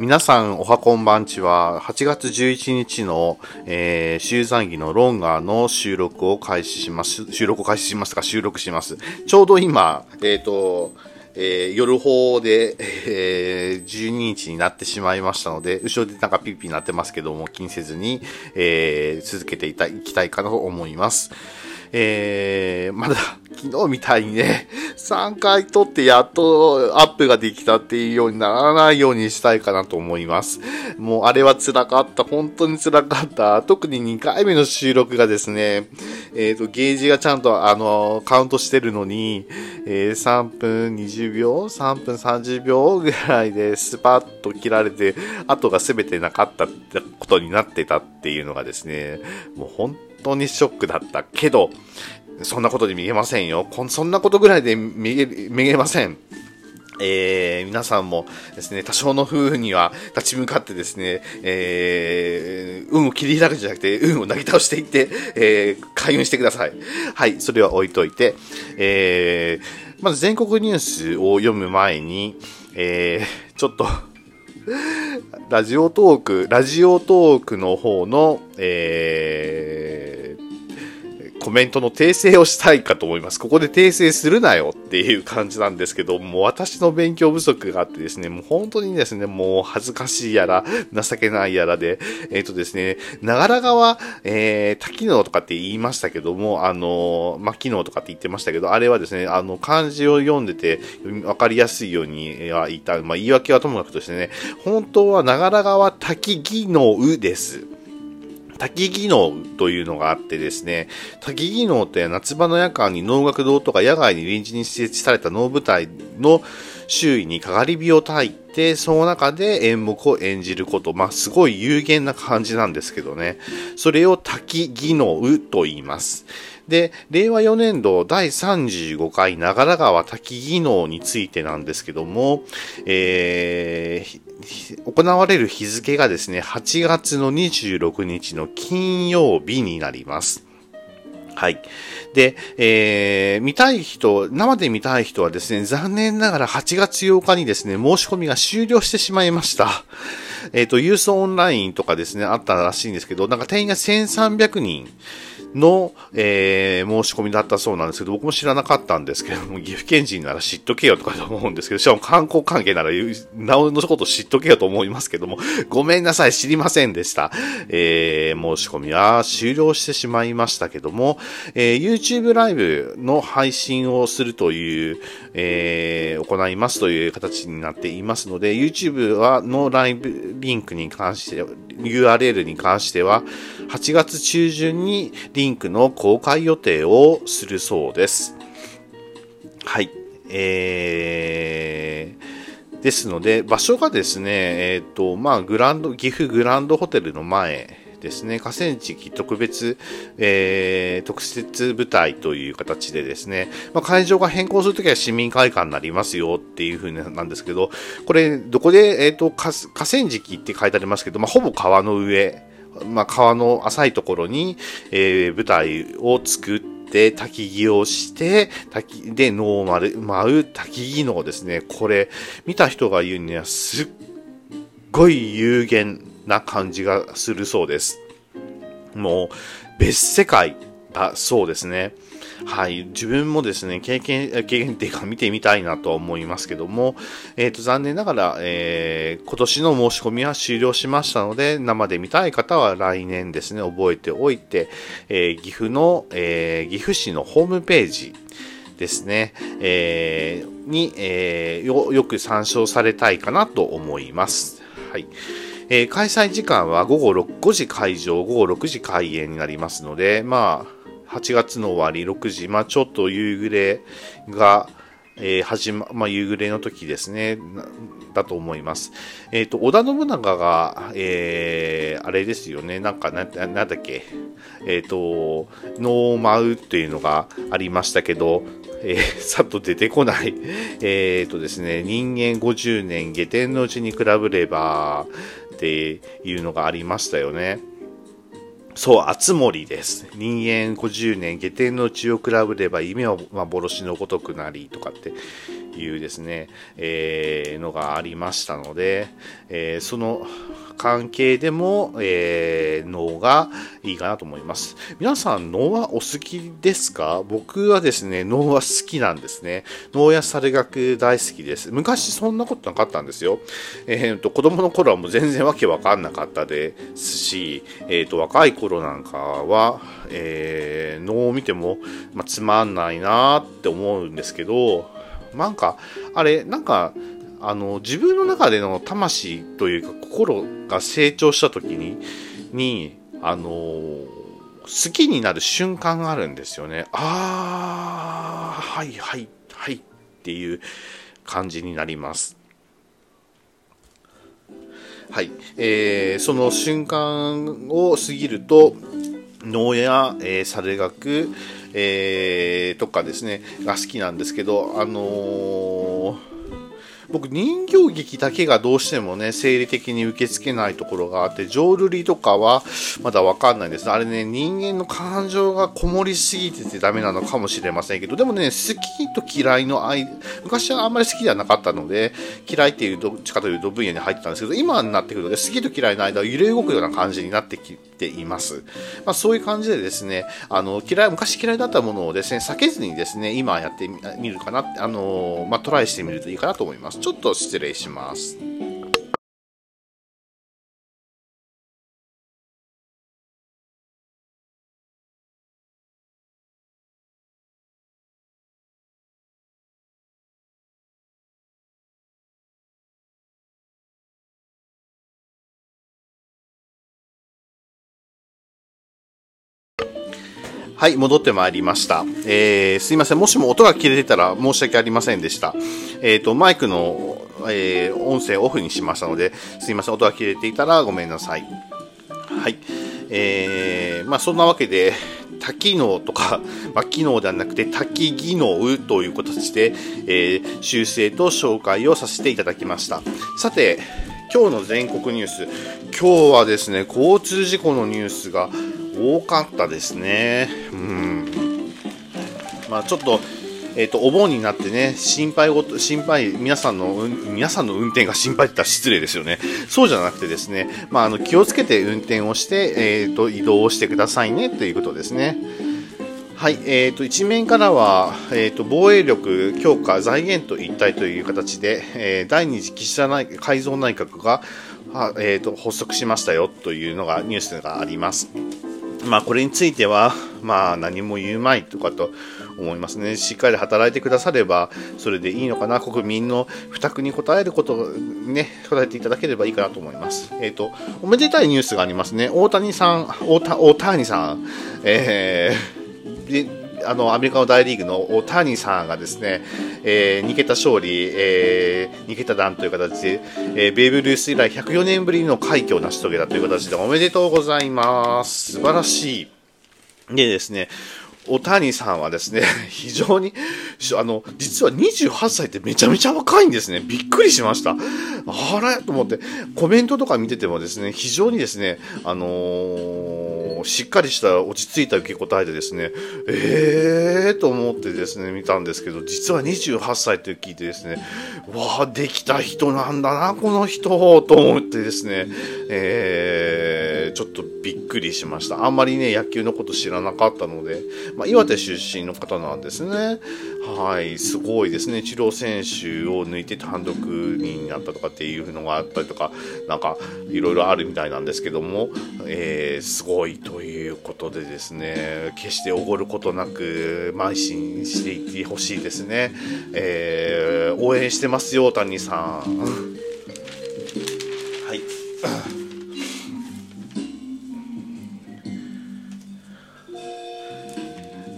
皆さん、おはこんばんちは、8月11日の、えー、集山儀のロンガーの収録を開始します。収録を開始しますか、収録します。ちょうど今、えっ、ー、と、えー、夜方で、えー、12日になってしまいましたので、後ろでなんかピッピになってますけども、気にせずに、えー、続けていた、いきたいかなと思います。えー、まだ昨日みたいにね、3回撮ってやっとアップができたっていうようにならないようにしたいかなと思います。もうあれは辛かった。本当に辛かった。特に2回目の収録がですね、えっ、ー、と、ゲージがちゃんとあの、カウントしてるのに、えー、3分20秒 ?3 分30秒ぐらいでスパッと切られて、後が全てなかったってことになってたっていうのがですね、もう本当当にショックだったけど、そんなことで見えませんよ。そんなことぐらいで見え、見えません。えー、皆さんもですね、多少の風には立ち向かってですね、えー、運を切り開くんじゃなくて、運をなぎ倒していって、えー、開運してください。はい、それは置いといて、えー、まず全国ニュースを読む前に、えー、ちょっとラジオトーク、ラジオトークの方の、えー、コメントの訂正をしたいかと思います。ここで訂正するなよっていう感じなんですけど、もう私の勉強不足があってですね、もう本当にですね、もう恥ずかしいやら、情けないやらで、えっ、ー、とですね、長良川、えー、滝能とかって言いましたけども、あの、まあ、機能とかって言ってましたけど、あれはですね、あの、漢字を読んでて、わかりやすいようには言った、まあ、言い訳はともかくとしてね、本当は長良川滝技能です。滝技能というのがあってですね、滝技能って夏場の夜間に能楽堂とか野外に臨時に設置された能舞台の周囲にかがり火を焚いて、その中で演目を演じること。まあ、すごい有限な感じなんですけどね。それを滝技能と言います。で、令和4年度第35回長良川滝技能についてなんですけども、えー、行われる日付がですね、8月の26日の金曜日になります。はい。で、えー、見たい人、生で見たい人はですね、残念ながら8月8日にですね、申し込みが終了してしまいました。えっ、ー、と、ユースオンラインとかですね、あったらしいんですけど、なんか定員が1300人。の、えー、申し込みだったそうなんですけど、僕も知らなかったんですけども、岐阜県人なら知っとけよとかと思うんですけど、しかも観光関係なら、なおのこと知っとけよと思いますけども、ごめんなさい、知りませんでした。えー、申し込みは終了してしまいましたけども、えー、YouTube ライブの配信をするという、えー、行いますという形になっていますので、YouTube はのライブリンクに関して、URL に関しては、8月中旬にリンクの公開予定をするそうです。はい。えー、ですので、場所がですね、えっ、ー、と、まあ、グランド、岐阜グランドホテルの前ですね、河川敷特別、えー、特設舞台という形でですね、まあ、会場が変更するときは市民会館になりますよっていうふうなんですけど、これ、どこで、えっ、ー、と、河川敷って書いてありますけど、まあ、ほぼ川の上、まあ、川の浅いところに、えー、舞台を作って、焚き木をして、焚き、で、ノーマル、舞う焚き木のですね、これ、見た人が言うには、すっごい有限な感じがするそうです。もう、別世界だそうですね。はい。自分もですね、経験、経験っていうか見てみたいなと思いますけども、えっ、ー、と、残念ながら、えー、今年の申し込みは終了しましたので、生で見たい方は来年ですね、覚えておいて、えー、岐阜の、えー、岐阜市のホームページ、ですね、えー、に、えー、よ、よく参照されたいかなと思います。はい。えー、開催時間は午後6 5時会場、午後6時開演になりますので、まあ、8月の終わり6時、まあちょっと夕暮れが、えー、始ま、まあ夕暮れの時ですね、だと思います。えっ、ー、と、織田信長が、えー、あれですよね、なんか、な、なんだっけ、えっ、ー、と、ノーマウっていうのがありましたけど、えー、さっと出てこない。えっ、とですね、人間50年、下天のうちに比べれば、っていうのがありましたよね。そう、あつ森です。人間50年、下天の血を比べれば夢は幻のごとくなりとかっていうですね、えー、のがありましたので、えー、その関係でも、えー、脳がいいかなと思います。皆さん、脳はお好きですか？僕はですね、脳は好きなんですね。脳や猿学大好きです。昔そんなことなかったんですよ。えっ、ー、と、子供の頃はもう全然わけわかんなかったですし、えっ、ー、と、若い頃なんかは、えー、脳を見ても、まあ、つまんないなって思うんですけど、なんか、あれ、なんか、あの、自分の中での魂というか心が成長した時に、に、あの、好きになる瞬間があるんですよね。あー、はいはいはいっていう感じになります。はい。えー、その瞬間を過ぎると、能や、えー、サレ学、えー、とかですね、が好きなんですけど、あのー僕人形劇だけがどうしてもね生理的に受け付けないところがあって浄瑠璃とかはまだわかんないんです。あれね人間の感情がこもりすぎててダメなのかもしれませんけどでもね好きと嫌いの間昔はあんまり好きではなかったので嫌いっていうどっちかというと分野に入ってたんですけど今になってくると、ね、好きと嫌いの間は揺れ動くような感じになってきてています、まあ、そういう感じでですねあの嫌い昔嫌いだったものをですね避けずにですね今やってみるかなあのまあ、トライしてみるといいかなと思いますちょっと失礼します。はい、戻ってまいりました。えー、すいません。もしも音が切れてたら申し訳ありませんでした。えっ、ー、と、マイクの、えー、音声オフにしましたので、すいません。音が切れていたらごめんなさい。はい。えー、まあそんなわけで、多機能とか、まあ、機能ではなくて多機技能という形で、えー、修正と紹介をさせていただきました。さて、今日の全国ニュース。今日はですね、交通事故のニュースが多かったですね。うん。まあちょっと、えっ、ー、と、お盆になってね、心配ごと、心配、皆さんの、皆さんの運転が心配って言ったら失礼ですよね。そうじゃなくてですね、まあ、あの、気をつけて運転をして、えっ、ー、と、移動をしてくださいね、ということですね。はい、えーと、一面からは、えーと、防衛力強化、財源と一体という形で、えー、第二次岸田内改造内閣が、はえーと発足しましたよというのがニュースがあります。まあ、これについては、まあ、何も言うまいとかと思いますね。しっかり働いてくだされば、それでいいのかな。国民の負託に応えることね、答えていただければいいかなと思います。えっ、ー、と、おめでたいニュースがありますね。大谷さん、大谷さん、えー、あのアメリカの大リーグの大谷さんがですね、えー、2桁勝利、えー、2桁弾という形で、えー、ベーブ・ルース以来104年ぶりの快挙を成し遂げたという形でおめでとうございます。素晴らしい。でですね、お谷さんはですね、非常に、あの、実は28歳ってめちゃめちゃ若いんですね。びっくりしました。あれと思って、コメントとか見ててもですね、非常にですね、あのー、しっかりした落ち着いた受け答えでですね、えーと思ってですね、見たんですけど、実は28歳って聞いてですね、わあ、できた人なんだな、この人、と思ってですね、えー、ちょっとびっくりしました。あんまりね、野球のこと知らなかったので、まあ、岩手出身の方なんですね。はい、すごいですね。一郎選手を抜いて単独になったとかっていうのがあったりとか、なんかいろいろあるみたいなんですけども、えー、すごいということでですね、決しておごることなく、邁進していってほしいですね。えー、応援してますよ、谷さん。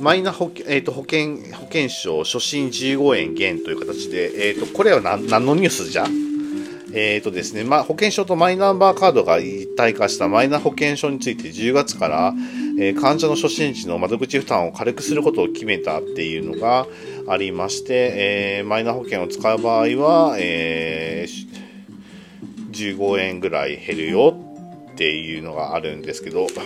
マイナ保,、えーと、保険保険証初診15円減という形で、えーと、これは何何のニュースじゃ？えーとですねまあ、保険証とマイナンバーカードが一体化したマイナ保険証について10月から、えー、患者の初診時の窓口負担を軽くすることを決めたっていうのがありまして、えー、マイナ保険を使う場合は、えー、15円ぐらい減るよっていうのがあるんですけど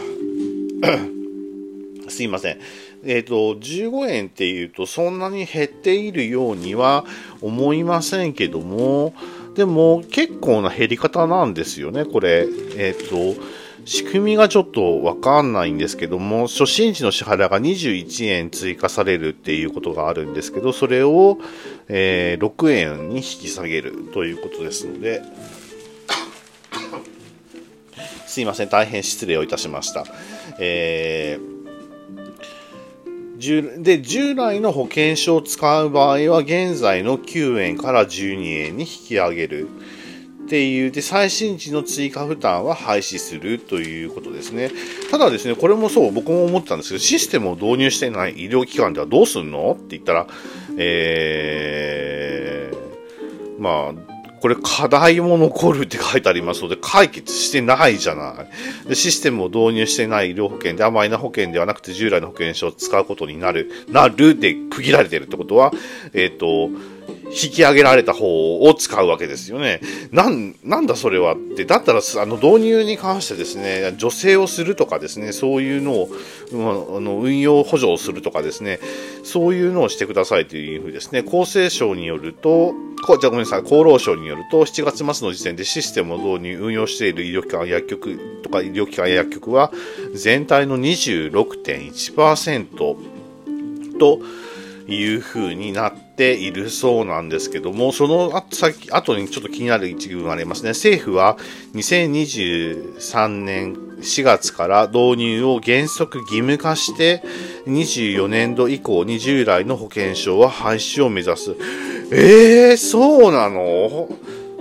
すいません。えっ、ー、と、15円っていうとそんなに減っているようには思いませんけども、でも結構な減り方なんですよね、これ。えっ、ー、と、仕組みがちょっとわかんないんですけども、初心時の支払いが21円追加されるっていうことがあるんですけど、それを、えー、6円に引き下げるということですので、すいません、大変失礼をいたしました。えー、で、従来の保険証を使う場合は、現在の9円から12円に引き上げる。っていう、で、最新時の追加負担は廃止するということですね。ただですね、これもそう、僕も思ってたんですけど、システムを導入してない医療機関ではどうすんの？って言ったら、えー、まあ、これ課題も残るって書いてありますので、解決してないじゃない。でシステムを導入してない医療保険で、マイナ保険ではなくて従来の保険証を使うことになる、なるで区切られてるってことは、えっ、ー、と、引き上げられた方を使うわけですよね。なん、なんだそれはって、だったら、あの、導入に関してですね、助成をするとかですね、そういうのを、あの、運用補助をするとかですね、そういうのをしてくださいというふうですね、厚生省によると、こじゃあごめんなさい、厚労省によると、7月末の時点でシステムを導入、運用している医療機関、薬局とか医療機関や薬局は、全体の26.1%というふうになっているそうなんですけども、その後先後にちょっと気になる一部がありますね。政府は2023年4月から導入を原則義務化して、24年度以降に従来の保険証は廃止を目指す。えー、そうなの？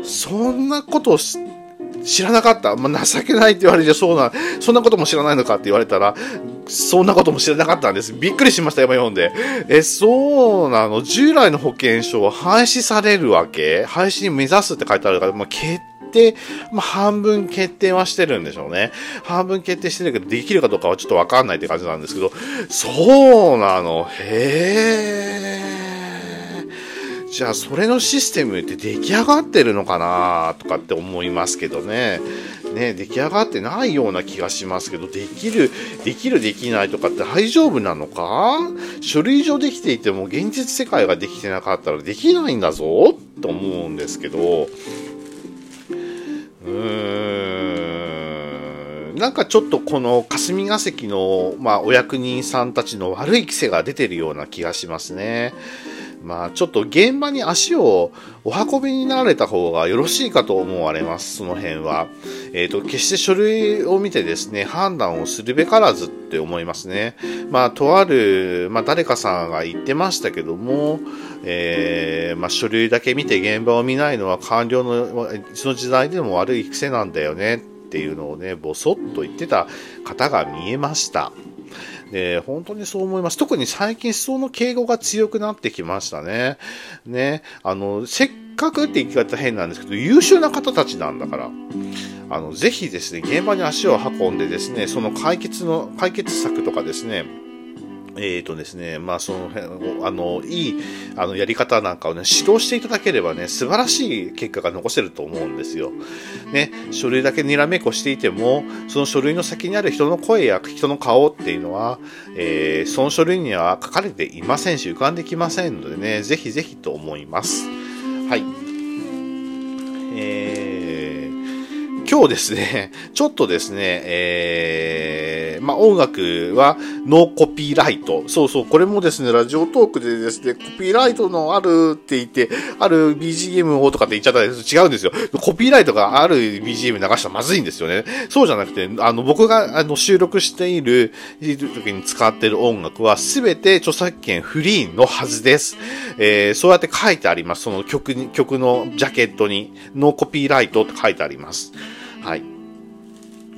そんなこと知らなかった。まあ、情けないって言われて、そうな、そんなことも知らないのかって言われたら、そんなことも知らなかったんです。びっくりしました、今読んで。え、そうなの従来の保険証は廃止されるわけ？廃止に目指すって書いてあるから、まあ、決定、まあ、半分決定はしてるんでしょうね。半分決定してるけど、できるかどうかはちょっとわかんないって感じなんですけど、そうなのへー。じゃあそれのシステムって出来上がってるのかなとかって思いますけどね。ね、出来上がってないような気がしますけど、できる、できる、できないとかって大丈夫なのか？書類上できていても現実世界ができてなかったらできないんだぞ？と思うんですけど、うーん、なんかちょっとこの霞が関の、まあ、お役人さんたちの悪い癖が出てるような気がしますね。まあ、ちょっと現場に足をお運びになられた方がよろしいかと思われます、その辺は。えっ、ー、と、決して書類を見てですね、判断をするべからずって思いますね。まあ、とある、まあ、誰かさんが言ってましたけども、えー、まあ、書類だけ見て現場を見ないのは官僚の、その時代でも悪い癖なんだよねっていうのをね、ぼそっと言ってた方が見えました。で、本当にそう思います。特に最近思想の敬語が強くなってきましたね。ね、あの、せっかくって言い方変なんですけど、優秀な方たちなんだから、あの、ぜひですね、現場に足を運んでですね、その解決の、解決策とかですね、えっ、ー、とですね、まあその辺、あの、いい、あの、やり方なんかをね、指導していただければね、素晴らしい結果が残せると思うんですよ。ね、書類だけにらめっこしていても、その書類の先にある人の声や人の顔っていうのは、えー、その書類には書かれていませんし、浮かんできませんのでね、ぜひぜひと思います。はい。えー、今日ですね、ちょっとですね、えーまあ、音楽はノーコピーライト。そうそう、これもですね、ラジオトークでですね、コピーライトのあるって言って、ある BGM をとかって言っちゃったら違うんですよ。コピーライトがある BGM 流したらまずいんですよね。そうじゃなくて、あの、僕があの収録している時に使っている音楽はすべて著作権フリーのはずです。えー、そうやって書いてあります。その曲に、曲のジャケットに、ノーコピーライトって書いてあります。はい。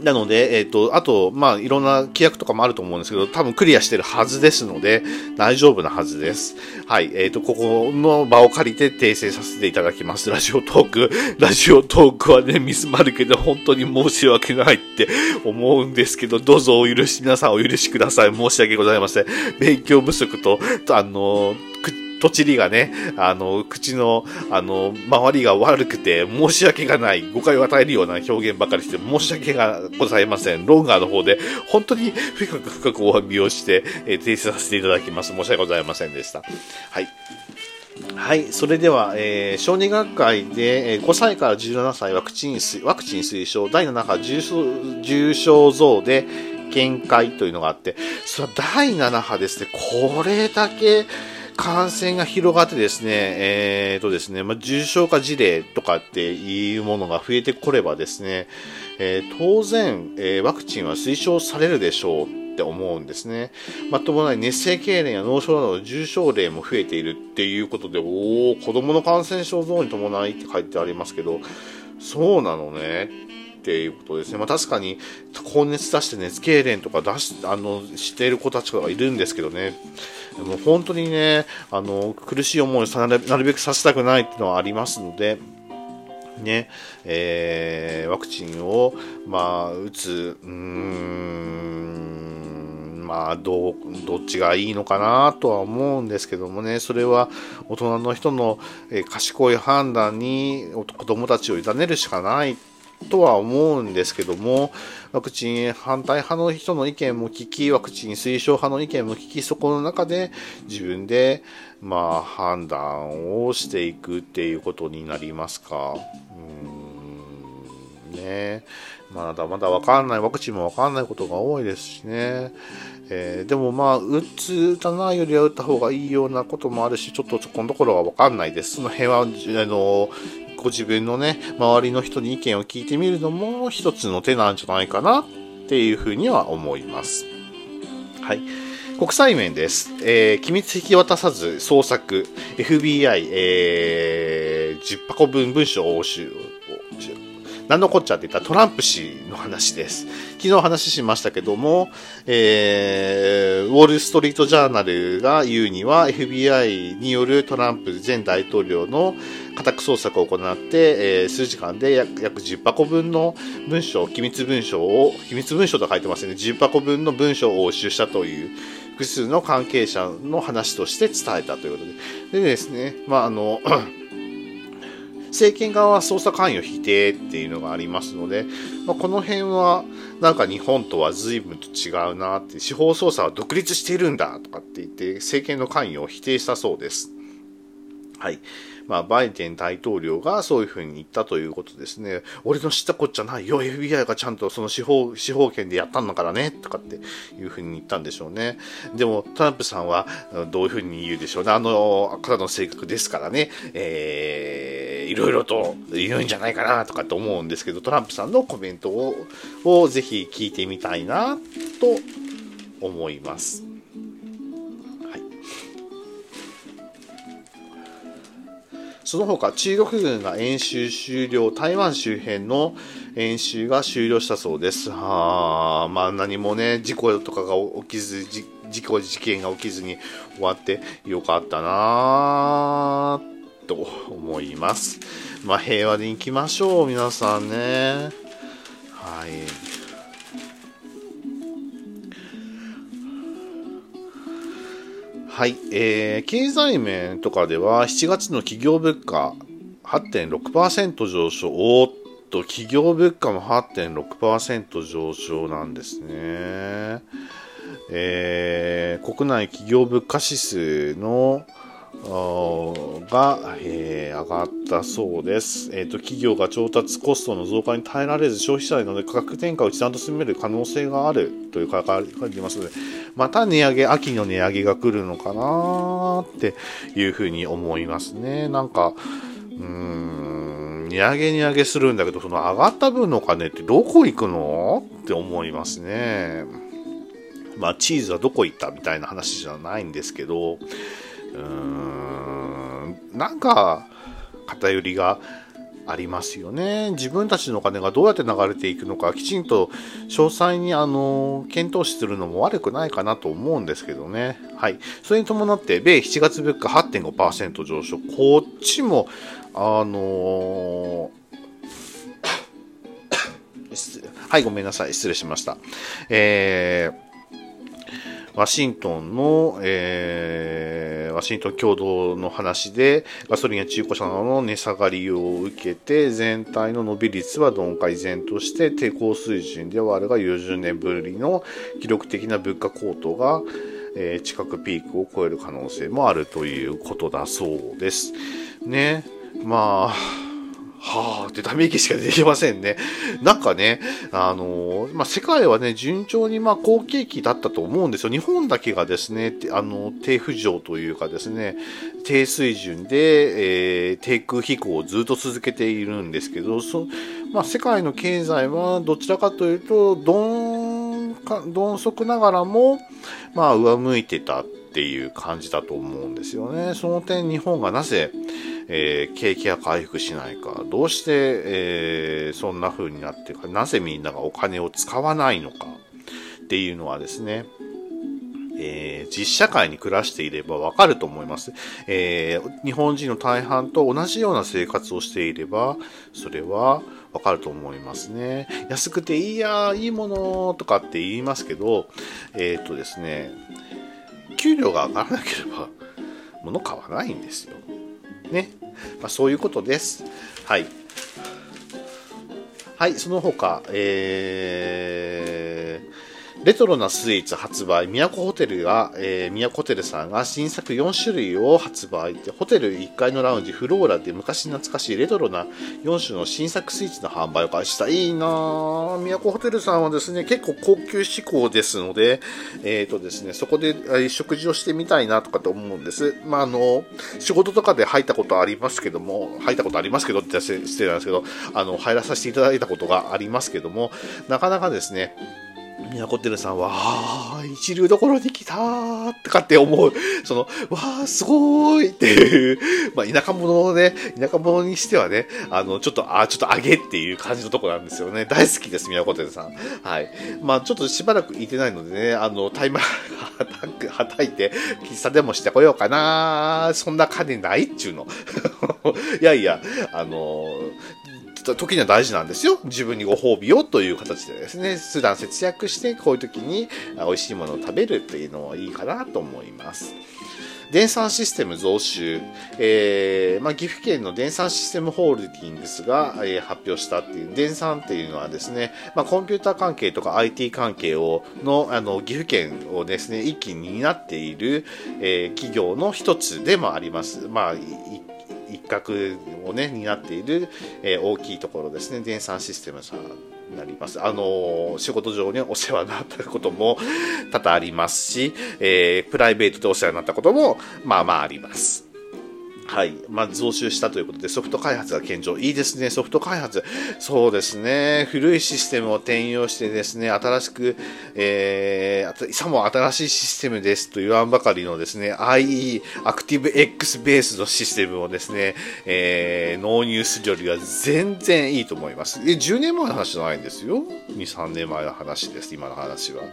なので、えっ、ー、と、あと、まあ、いろんな規約とかもあると思うんですけど、多分クリアしてるはずですので、大丈夫なはずです。はい。えっ、ー、と、ここの場を借りて訂正させていただきます。ラジオトーク。ラジオトークはね、ミスまるけど、本当に申し訳ないって 思うんですけど、どうぞお許し、皆さんお許しください。申し訳ございません。勉強不足と、あの、とちりがね、あの、口の、あの、周りが悪くて申し訳がない、誤解を与えるような表現ばかりして申し訳がございません。ロンガーの方で、本当に深く深くお詫びをして、えー、提出させていただきます。申し訳ございませんでした。はい。はい。それでは、えー、小児学会で、えー、5歳から17歳ワクチン、ワクチン推奨第7波重症重症増で見解というのがあって、それは第7波ですね。これだけ、感染が広がってですね、えーとですね、まあ、重症化事例とかっていうものが増えてこればですね、えー、当然、えー、ワクチンは推奨されるでしょうって思うんですね。まともない熱性痙攣や脳症などの重症例も増えているっていうことで、おお、子供の感染症増に伴いって書いてありますけど、そうなのね。っていうことですね。まあ確かに、高熱出して熱痙攣とか出し、あの、している子たちがいるんですけどね。もう本当にね、あの、苦しい思いをなるべくさせたくないっていうのはありますので、ね、えー、ワクチンを、まあ、打つ、うーん、まあ、どう、どっちがいいのかなとは思うんですけどもね、それは大人の人の、え賢い判断に子供たちを委ねるしかないとは思うんですけども、ワクチン反対派の人の意見も聞き、ワクチン推奨派の意見も聞き、そこの中で自分で、まあ、判断をしていくっていうことになりますか。うんねまだまだわかんない、ワクチンもわかんないことが多いですしね。えー、でもまあ、打つ、打たないよりは打った方がいいようなこともあるし、ちょっとそこのところはわかんないです。その辺は、あの、ご自分のね、周りの人に意見を聞いてみるのも一つの手なんじゃないかなっていうふうには思います。はい。国際面です。えー、機密引き渡さず捜索、FBI、えー、10箱分文書押収、何のこっちゃって言ったトランプ氏の話です。昨日話しましたけども、えー、ウォール・ストリート・ジャーナルが言うには FBI によるトランプ前大統領の家宅捜索を行って、えー、数時間で約約10箱分の文書、機密文書を、機密文書と書いてますね。10箱分の文書を押収したという複数の関係者の話として伝えたということで。でですね、まあ、あの、政権側は捜査関与否定っていうのがありますので、まあ、この辺はなんか日本とは随分と違うなって司法捜査は独立しているんだとかって言って政権の関与を否定したそうです。はい。まあ、バイデン大統領がそういうふうに言ったということですね。俺の知ったこっちゃないよ。FBI がちゃんとその司法、司法権でやったんだからね。とかっていうふうに言ったんでしょうね。でも、トランプさんはどういうふうに言うでしょうね。あの方の性格ですからね。えー、いろいろと言うんじゃないかなとかって思うんですけど、トランプさんのコメントを、をぜひ聞いてみたいなと思います。その他、中国軍が演習終了、台湾周辺の演習が終了したそうです。はあ、まあ何もね、事故とかが起きず、事故、事件が起きずに終わってよかったなと思います。まあ平和に行きましょう、皆さんね。はい。はい、えー、経済面とかでは7月の企業物価8.6%上昇。おっと、企業物価も8.6%上昇なんですね。えー、国内企業物価指数のが、えー、上がったそうです、えーと。企業が調達コストの増加に耐えられず消費者への価格転嫁を一段と進める可能性があるという書かれていますので、また値上げ、秋の値上げが来るのかなっていうふうに思いますね。なんか、うーん、値上げ値上げするんだけど、その上がった分のお金ってどこ行くのって思いますね。まあ、チーズはどこ行ったみたいな話じゃないんですけど、うーん、なんか偏りがありますよね。自分たちのお金がどうやって流れていくのか、きちんと詳細にあの検討するのも悪くないかなと思うんですけどね。はい。それに伴って、米7月物価8.5%上昇。こっちも、あの はい、ごめんなさい。失礼しました。えーワシントンの、えー、ワシントン共同の話で、ガソリンや中古車などの値下がりを受けて、全体の伸び率は鈍化依然として低高水準ではあるが、40年ぶりの記録的な物価高騰が、えー、近くピークを超える可能性もあるということだそうです。ね。まあ、はあってため息しか出てませんね。なんかね、あのまあ、世界はね、順調にまあ好景気だったと思うんですよ。日本だけがですね、あの、低浮上というかですね、低水準で、えー、低空飛行をずっと続けているんですけど、そまあ、世界の経済はどちらかというと、どん、どん底ながらも、まあ、上向いてたっていう感じだと思うんですよね。その点、日本がなぜ、えー、景気が回復しないか、どうして、えー、そんな風になってるか、なぜみんながお金を使わないのかっていうのはですね、えー、実社会に暮らしていればわかると思います。えー、日本人の大半と同じような生活をしていれば、それはわかると思いますね。安くていいや、いいものとかって言いますけど、えっ、とですね、給料が上がらなければ、物買わないんですよ。ね。まあ、そういうことです。はい。はい、その他、えー、レトロなスイーツ発売、都ホテルが、えー、都ホテルさんが新作4種類を発売で、ホテル1階のラウンジ、フローラで昔懐かしいレトロな4種の新作スイーツの販売を開始した。いいなぁ。都ホテルさんはですね、結構高級志向ですので、えっ、ー、とですね、そこで、食事をしてみたいなとかと思うんです。まあ、あの、仕事とかで入ったことありますけども、入ったことありますけどって失礼なんですけど、あの、入らさせていただいたことがありますけども、なかなかですね、宮古寺さんは、ああ、一流どころに来たーってかって思う。その、わあ、すごーいっていう、まあ、田舎者のね、田舎者にしてはね、あの、ちょっと、ああ、ちょっと上げっていう感じのとこなんですよね。大好きです、宮古寺さん。はい。まあ、ちょっとしばらくいてないのでね、あの、タイマーはたはたいて、喫茶でもしてこようかなそんな金ないっちゅうの。いやいや、あの、時には大事なんですよ。自分にご褒美をという形でですね、普段節約して、こういう時に美味しいものを食べるっていうのはいいかなと思います。電産システム増収、えーまあ、岐阜県の電産システムホールディングスが、えー、発表したっていう、電産っていうのはですね、まあ、コンピューター関係とか IT 関係をのあの岐阜県をですね、一気に担っている、えー、企業の一つでもあります。まあ一角をね、担っている、えー、大きいところですね、電産システムさんになります。あの、仕事上にお世話になったことも多々ありますし、えー、プライベートでお世話になったことも、まあまああります。はい。まあ、増収したということで、ソフト開発が堅調。いいですね、ソフト開発。そうですね。古いシステムを転用してですね、新しく、えー、さも新しいシステムですと言わんばかりのですね、IE、ActiveX ベースのシステムをですね、えー、納入するよりは全然いいと思います。え、10年前の話じゃないんですよ？2、3年前の話です、今の話は。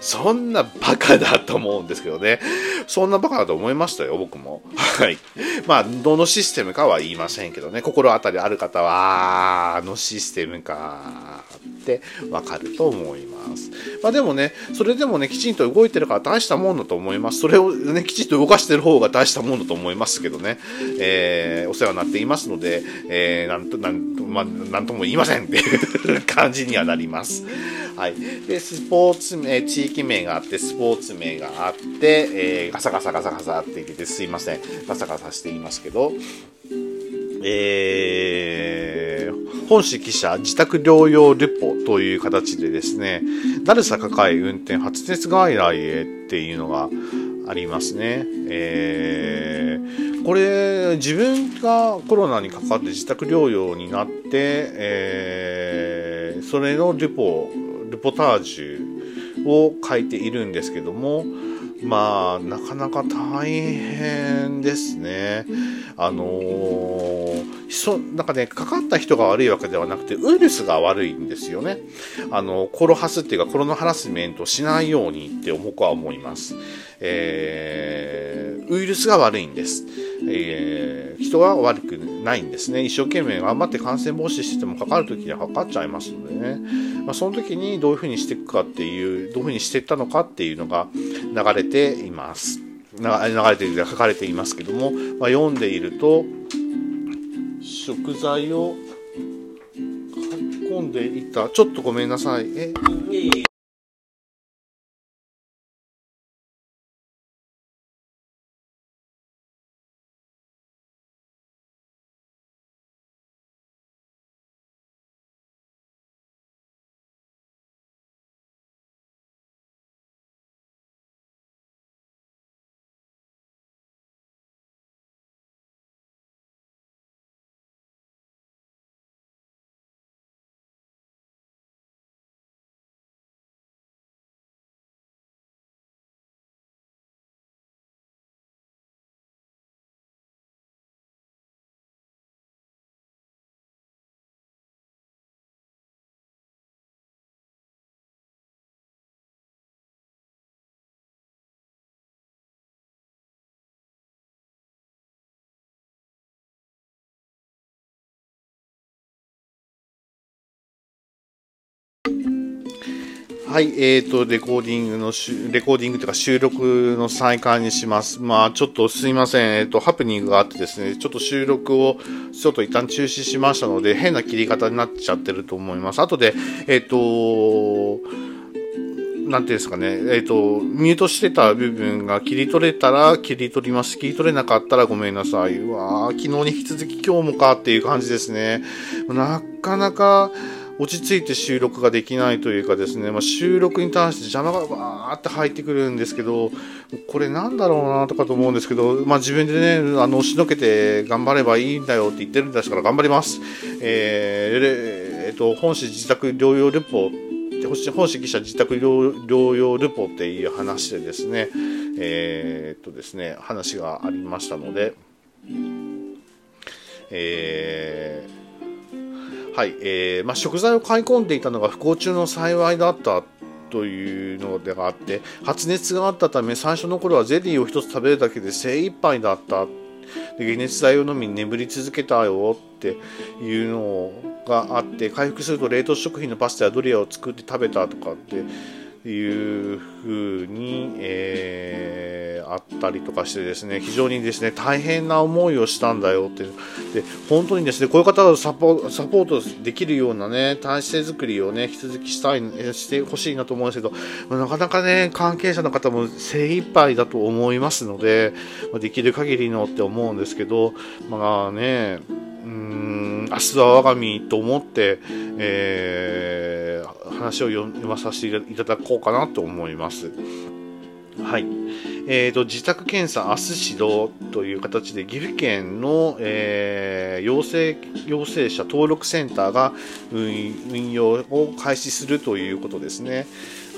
そんなバカだと思うんですけどね。そんなバカだと思いましたよ、僕も。はい。まあどのシステムかは言いませんけどね、心当たりある方は、あのシステムかってわかると思います。まあでもね、それでもね、きちんと動いてるから大したもんだと思います。それをね、きちんと動かしてる方が大したもんだと思いますけどね、えー、お世話になっていますので、えー、なんと、なんと、まあ、なんとも言いませんっていう 感じにはなります。はい。で、スポーツ名、地域名があって、スポーツ名があって、えー、ガサガサガサガサって言ってすいません。ガサガサしていますけど、えー、本市記者自宅療養レポという形でですね、だるさ抱え運転発熱外来へっていうのがありますね。えー、これ、自分がコロナにかかって自宅療養になって、えー、それのレポ、レポタージュを書いているんですけども、まあ、なかなか大変ですね。あのー、そ、なんかね、かかった人が悪いわけではなくて、ウイルスが悪いんですよね。あの、コロハスっていうか、コロナハラスメントしないようにって僕は思います。えー、ウイルスが悪いんです。えー人は悪くないんですね。一生懸命頑張って感染防止しててもかかる時にはかかっちゃいますのでね。まあ、その時にどういうふうにしていくかっていう、どういうふうにしていったのかっていうのが流れています。流れている書かれていますけども、まあ、読んでいると、食材を書き込んでいた。ちょっとごめんなさい。え、はい、えーと、レコーディングのしレコーディングというか収録の再開にします。まあ、ちょっとすいません、えっ、ー、と、ハプニングがあってですね、ちょっと収録をちょっと一旦中止しましたので、変な切り方になっちゃってると思います。後で、えっ、ー、と、なんていうんですかね、えっ、ー、と、ミュートしてた部分が切り取れたら切り取ります。切り取れなかったらごめんなさい。うわ昨日に引き続き今日もかっていう感じですね。なかなか、落ち着いて収録ができないというかですね、まあ、収録に対して邪魔がわーって入ってくるんですけど、これなんだろうなとかと思うんですけど、まあ、自分でね、あの、押しのけて頑張ればいいんだよって言ってるんですから頑張ります。えー、えっと、本市自宅療養ルポ、本市記者自宅療養ルポっていう話でですね、えー、っとですね、話がありましたので、えーはい、えー、まあ、食材を買い込んでいたのが不幸中の幸いだったというのでがあって発熱があったため最初の頃はゼリーを1つ食べるだけで精一杯だった。で解熱剤を飲み眠り続けたよっていうのがあって回復すると冷凍食品のパスタやドリアを作って食べたとかっていうふうに、えー、あったりとかしてですね非常にですね大変な思いをしたんだよってで本当にですねこういう方をサポサポートできるようなね体制づくりをね引き続きしたいしてほしいなと思うんですけどなかなかね関係者の方も精一杯だと思いますのでできる限りのって思うんですけどまあねうん明日は我が身と思って、えー、話を読まさせていただこうかなと思います。はい。えーと、自宅検査明日指導という形で岐阜県の、えー、陽性陽性者登録センターが運用を開始するということですね。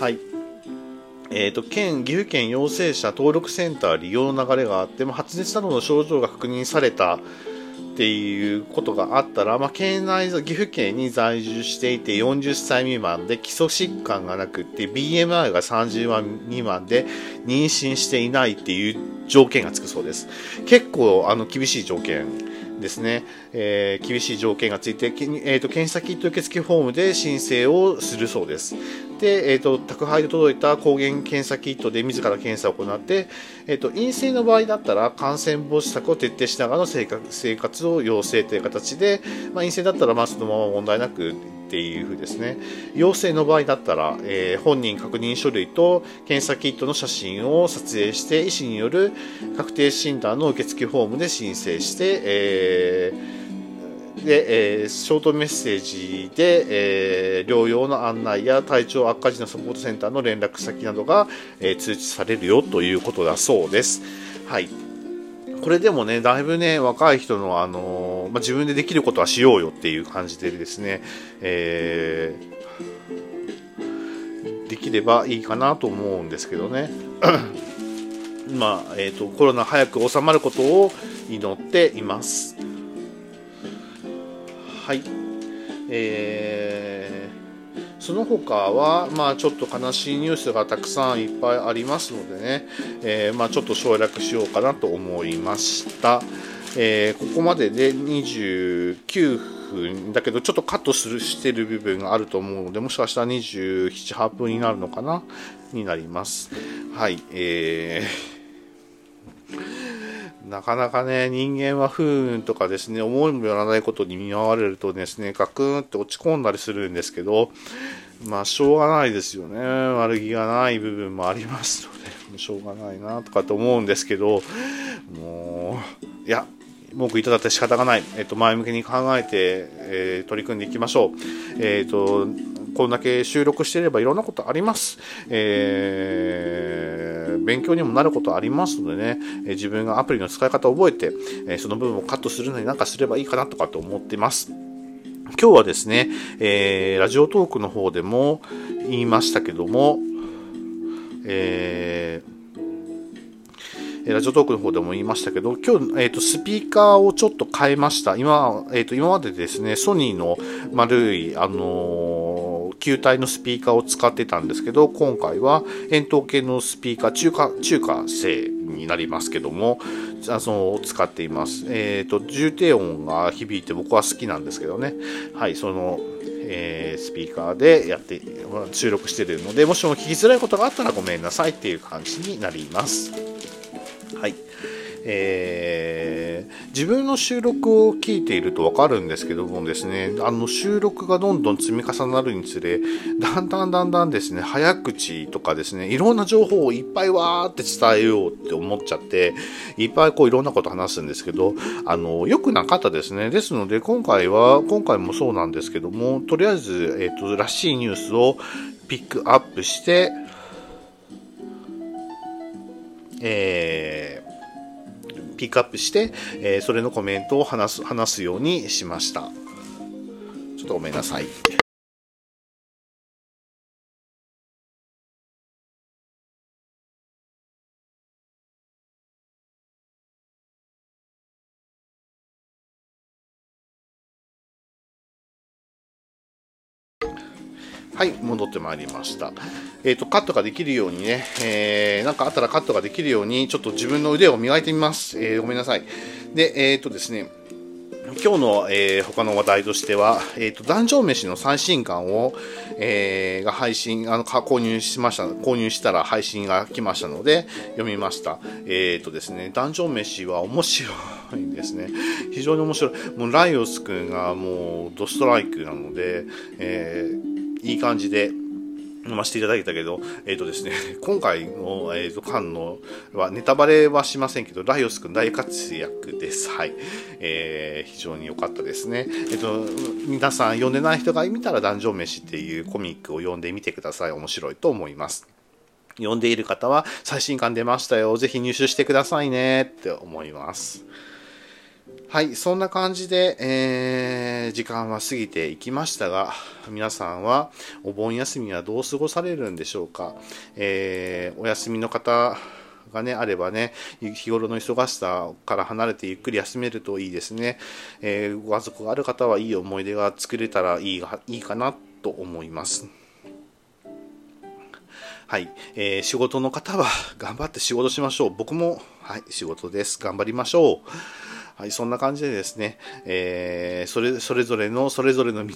はい。えーと、県岐阜県陽性者登録センター利用の流れがあっても発熱などの症状が確認されたっていうことがあったら、まあ、県内、岐阜県に在住していて40歳未満で基礎疾患がなくて BMI が30万未満で妊娠していないっていう条件がつくそうです。結構あの厳しい条件ですね、えー、厳しい条件がついて、えーと、検査キット受付フォームで申請をするそうです。で、えーと、宅配で届いた抗原検査キットで自ら検査を行って、えーと、陰性の場合だったら感染防止策を徹底しながらの生活を要請という形で、まあ、陰性だったらまあそのまま問題なくていうですね陽性の場合だったら、えー、本人確認書類と検査キットの写真を撮影して医師による確定診断の受付フォームで申請して、えー、で、えー、ショートメッセージで、えー、療養の案内や体調悪化時のサポートセンターの連絡先などが、え、通知されるよということだそうです。はい。これでもね、だいぶね、若い人の、あのまあ、自分でできることはしようよっていう感じでですね、えー、できればいいかなと思うんですけどね。まあ、えっ、ー、と、コロナ早く収まることを祈っています。はい。えーその他は、まあ、ちょっと悲しいニュースがたくさんいっぱいありますのでね、えー、まあ、ちょっと省略しようかなと思いました。えー、ここまでで29分だけどちょっとカットするしてる部分があると思うのでもしかしたら27、8分になるのかな？になります。はいえー、なかなかね、人間は不運とかですね、思いもよらないことに見舞われるとですね、ガクンって落ち込んだりするんですけど、まあ、しょうがないですよね。悪気がない部分もありますので、もうしょうがないなとかと思うんですけど、もう、いや、文句言いただって仕方がない。えっと、前向きに考えて、えー、取り組んでいきましょう。えっ、と、こんだけ収録していればいろんなことあります。えー、勉強にもなることありますのでね、え自分がアプリの使い方を覚えて、えその部分をカットするのに何かすればいいかなとかと思ってます。今日はですね、えー、ラジオトークの方でも言いましたけども、えー、ラジオトークの方でも言いましたけど、今日、えっ、ー、と、スピーカーをちょっと変えました。今、えっ、ー、と、今までですね、ソニーの丸い、あのー、球体のスピーカーを使ってたんですけど、今回は円筒形のスピーカー、中華、中華製になりますけども、あその使っています。えっ、ー、と、重低音が響いて僕は好きなんですけどね。はい、その、えー、スピーカーでやって、収録してるので、もしも聞きづらいことがあったらごめんなさいっていう感じになります。はい。えー、自分の収録を聞いているとわかるんですけどもですね、あの収録がどんどん積み重なるにつれ、だんだんだんだんですね、早口とかですね、いろんな情報をいっぱいわーって伝えようって思っちゃって、いっぱいこういろんなこと話すんですけど、あの、良くなかったですね。ですので、今回は、今回もそうなんですけども、とりあえず、えっ、ー、と、らしいニュースをピックアップして、えー、ピックアップして、えー、それのコメントを話す、話すようにしました。ちょっとごめんなさい。はい、戻ってまいりました。えっ、ー、と、カットができるようにね、えー、なんかあったらカットができるように、ちょっと自分の腕を磨いてみます。えー、ごめんなさい。で、えっ、ー、とですね、今日の、えー、他の話題としては、えっ、ー、と、壇上飯の最新刊を、えー、が配信、あの、購入しました、購入したら配信が来ましたので、読みました。えっ、ー、とですね、壇上飯は面白いんですね。非常に面白い。もう、ライオス君がもう、ドストライクなので、えー、いい感じで、飲ませていただいたけど、えっ、ー、とですね、今回の、えっ、ー、と、缶のは、ネタバレはしませんけど、ライオス君大活躍です。はい。えー、非常に良かったですね。えっ、と、皆さん読んでない人が見たら、ダンジョン飯っていうコミックを読んでみてください。面白いと思います。読んでいる方は、最新刊出ましたよ。ぜひ入手してくださいね。って思います。はい、そんな感じで、えー、時間は過ぎていきましたが、皆さんはお盆休みはどう過ごされるんでしょうか。えー、お休みの方がね、あればね、日頃の忙しさから離れてゆっくり休めるといいですね。えー、ご家族がある方はいい思い出が作れたらいいいいかなと思います。はい、えー、仕事の方は頑張って仕事しましょう。僕も、はい、仕事です。頑張りましょう。はい、そんな感じでですね、えー、それ、それぞれの、それぞれの道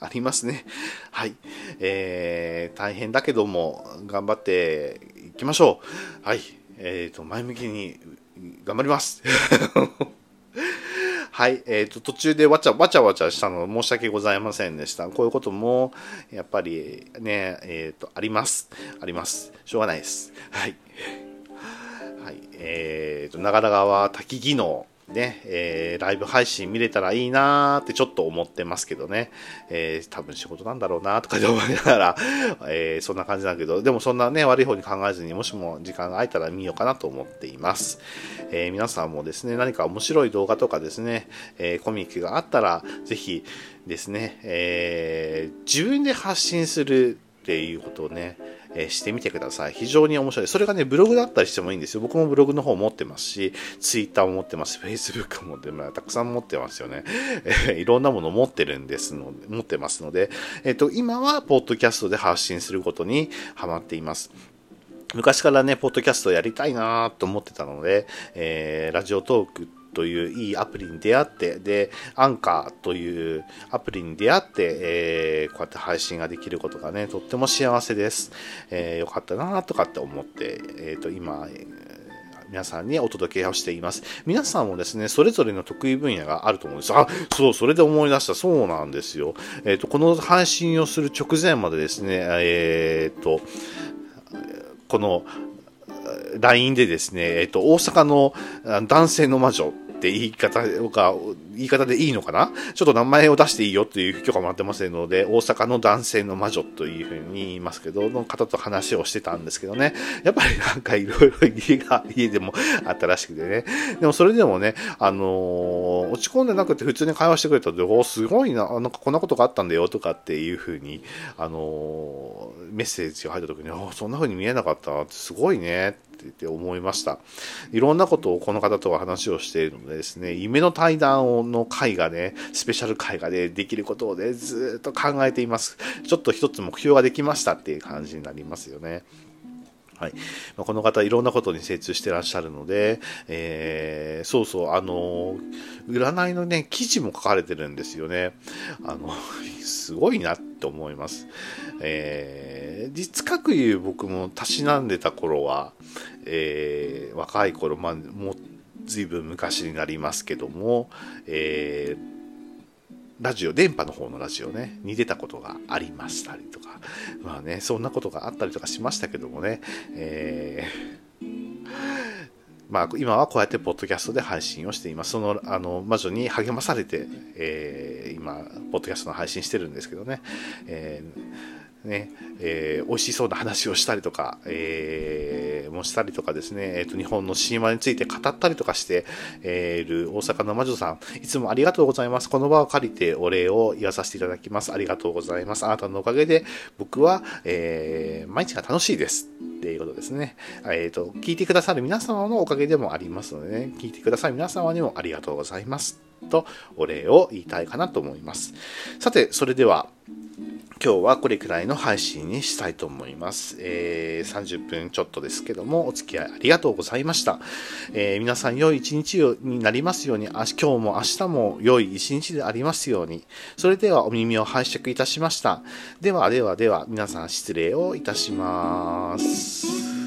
が ありますね。はい。えー、大変だけども、頑張っていきましょう。はい。えっ、ー、と、前向きに頑張ります。はい。えっ、ー、と、途中でわちゃわちゃわちゃしたの申し訳ございませんでした。こういうことも、やっぱりね、えっ、ー、と、あります。あります。しょうがないです。はい。はい。えっ、ー、と、長良川滝技能。ね、えー、ライブ配信見れたらいいなーってちょっと思ってますけどね、えー、多分仕事なんだろうなーとかで思いながら、えー、そんな感じだけど、でもそんなね、悪い方に考えずに、もしも時間が空いたら見ようかなと思っています。え、皆さんもですね、何か面白い動画とかですね、え、コミックがあったら、ぜひですね、え、自分で発信するっていうことをね、えしてみてください。非常に面白い。それがね、ブログだったりしてもいいんですよ。僕もブログの方持ってますし、ツイッターも持ってますし、フェイスブックも持ってます。たくさん持ってますよね。えいろんなもの持ってるんですので、持ってますので、えっ、と、今は、ポッドキャストで発信することにハマっています。昔からね、ポッドキャストやりたいなと思ってたので、えー、ラジオトークといういいアプリに出会って、で、アンカーというアプリに出会って、えー、こうやって配信ができることがね、とっても幸せです。えー、よかったなとかって思って、えっ、ー、と、今、皆さんにお届けをしています。皆さんもですね、それぞれの得意分野があると思うんです。あ、そう、それで思い出した。そうなんですよ。えっ、ー、と、この配信をする直前までですね、えっ、ー、と、この LINE でですね、えっ、と、大阪の男性の魔女って言い方が、言い方でいいのかな？ちょっと名前を出していいよという許可もらってませんので、大阪の男性の魔女というふうに言いますけど、の方と話をしてたんですけどね、やっぱりなんかいろいろ家が、家でもあったらしくてね。でもそれでもね、あのー、落ち込んでなくて普通に会話してくれたで、おすごいな、なんかこんなことがあったんだよとかっていうふうに、あのー、メッセージが入った時に、そんな風に見えなかったすごいねってって思いました。いろんなことをこの方とは話をしているのでですね、夢の対談の会がね、スペシャル会がね、できることをね、ずっと考えています。ちょっと一つ目標ができましたっていう感じになりますよね。はい。まあ、この方、いろんなことに精通してらっしゃるので、えー、そうそう、あの、占いのね、記事も書かれてるんですよね。あの、すごいなって思います。えー、実く言う僕もたしなんでた頃は、えー、若い頃、まあ、もう随分昔になりますけども、えーラジオ、電波の方のラジオね、に出たことがありましたりとか、まあね、そんなことがあったりとかしましたけどもね、えー、まあ、今はこうやってポッドキャストで配信をしています。その、あの、魔女に励まされて、えー、今、ポッドキャストの配信してるんですけどね、えーね、えー、美味しそうな話をしたりとか、えー、もしたりとかですね、えっ、ー、と、日本の神話について語ったりとかして、えー、る大阪の魔女さん、いつもありがとうございます。この場を借りてお礼を言わさせていただきます。ありがとうございます。あなたのおかげで僕は、えー、毎日が楽しいです。っていうことですね。えっ、ー、と、聞いてくださる皆様のおかげでもありますのでね、聞いてくださる皆様にもありがとうございます。と、お礼を言いたいかなと思います。さて、それでは、今日はこれくらいの配信にしたいと思います。えー、30分ちょっとですけども、お付き合いありがとうございました。えー、皆さん良い一日になりますように、今日も明日も良い一日でありますように。それではお耳を拝借いたしました。ではではでは、皆さん失礼をいたします。